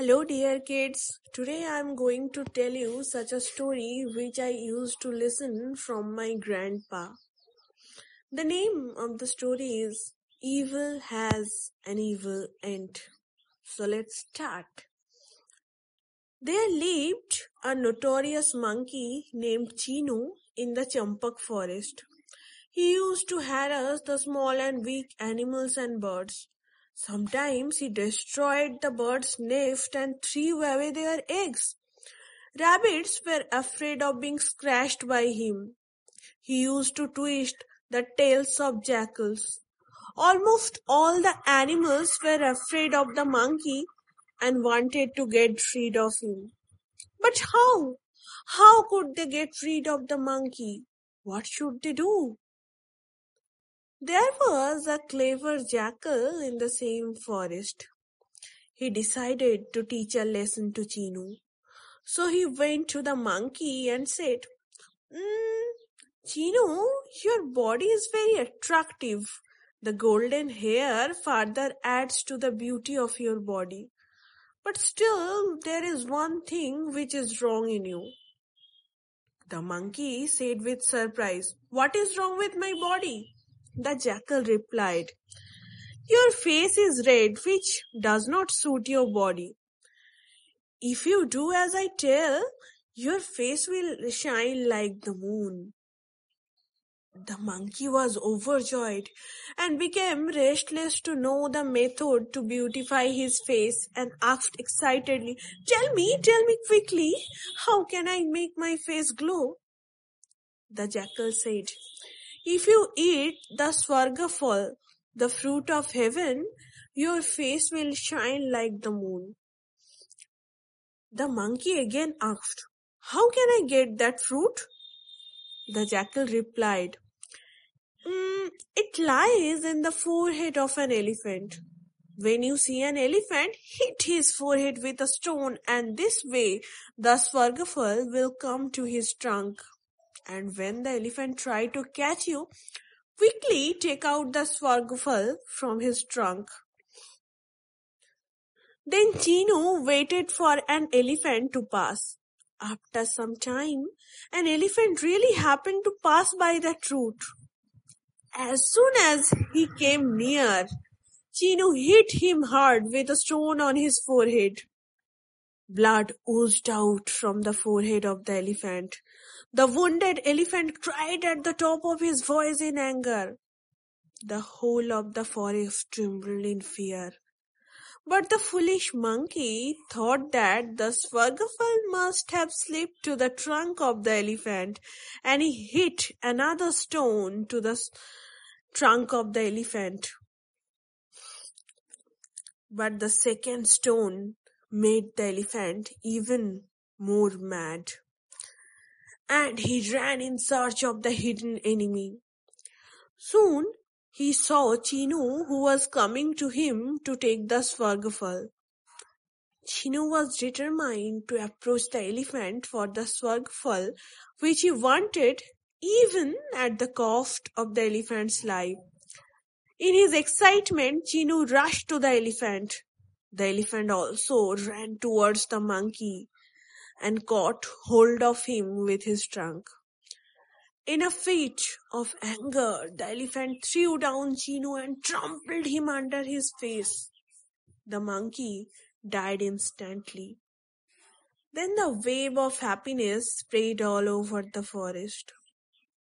Hello, dear kids. Today I am going to tell you such a story which I used to listen from my grandpa. The name of the story is Evil Has an Evil End. So let's start. There lived a notorious monkey named Chinu in the Champak forest. He used to harass the small and weak animals and birds. Sometimes he destroyed the birds' nest and threw away their eggs. Rabbits were afraid of being scratched by him. He used to twist the tails of jackals. Almost all the animals were afraid of the monkey and wanted to get rid of him. But how? How could they get rid of the monkey? What should they do? There was a clever jackal in the same forest. He decided to teach a lesson to Chinu. So he went to the monkey and said, mm, Chinu, your body is very attractive. The golden hair further adds to the beauty of your body. But still, there is one thing which is wrong in you. The monkey said with surprise, What is wrong with my body? The jackal replied, Your face is red, which does not suit your body. If you do as I tell, your face will shine like the moon. The monkey was overjoyed and became restless to know the method to beautify his face and asked excitedly, Tell me, tell me quickly, how can I make my face glow? The jackal said, if you eat the Swargafal, the fruit of heaven, your face will shine like the moon. The monkey again asked, How can I get that fruit? The jackal replied, mm, It lies in the forehead of an elephant. When you see an elephant, hit his forehead with a stone and this way the Swargafal will come to his trunk and when the elephant try to catch you, quickly take out the swargafal from his trunk. Then Chinu waited for an elephant to pass. After some time, an elephant really happened to pass by that route. As soon as he came near, Chinu hit him hard with a stone on his forehead. Blood oozed out from the forehead of the elephant. The wounded elephant cried at the top of his voice in anger. The whole of the forest trembled in fear. But the foolish monkey thought that the Swargafal must have slipped to the trunk of the elephant and he hit another stone to the trunk of the elephant. But the second stone made the elephant even more mad. And he ran in search of the hidden enemy. Soon he saw Chinu who was coming to him to take the Swargafal. Chinu was determined to approach the elephant for the Swargafal which he wanted even at the cost of the elephant's life. In his excitement, Chinu rushed to the elephant. The elephant also ran towards the monkey and caught hold of him with his trunk. In a fit of anger, the elephant threw down Chinu and trampled him under his face. The monkey died instantly. Then the wave of happiness spread all over the forest.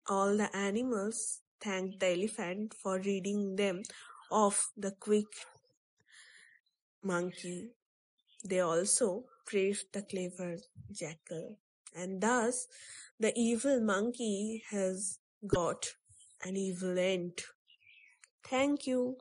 All the animals thanked the elephant for ridding them of the quick monkey. They also praised the clever jackal, and thus the evil monkey has got an evil end. Thank you.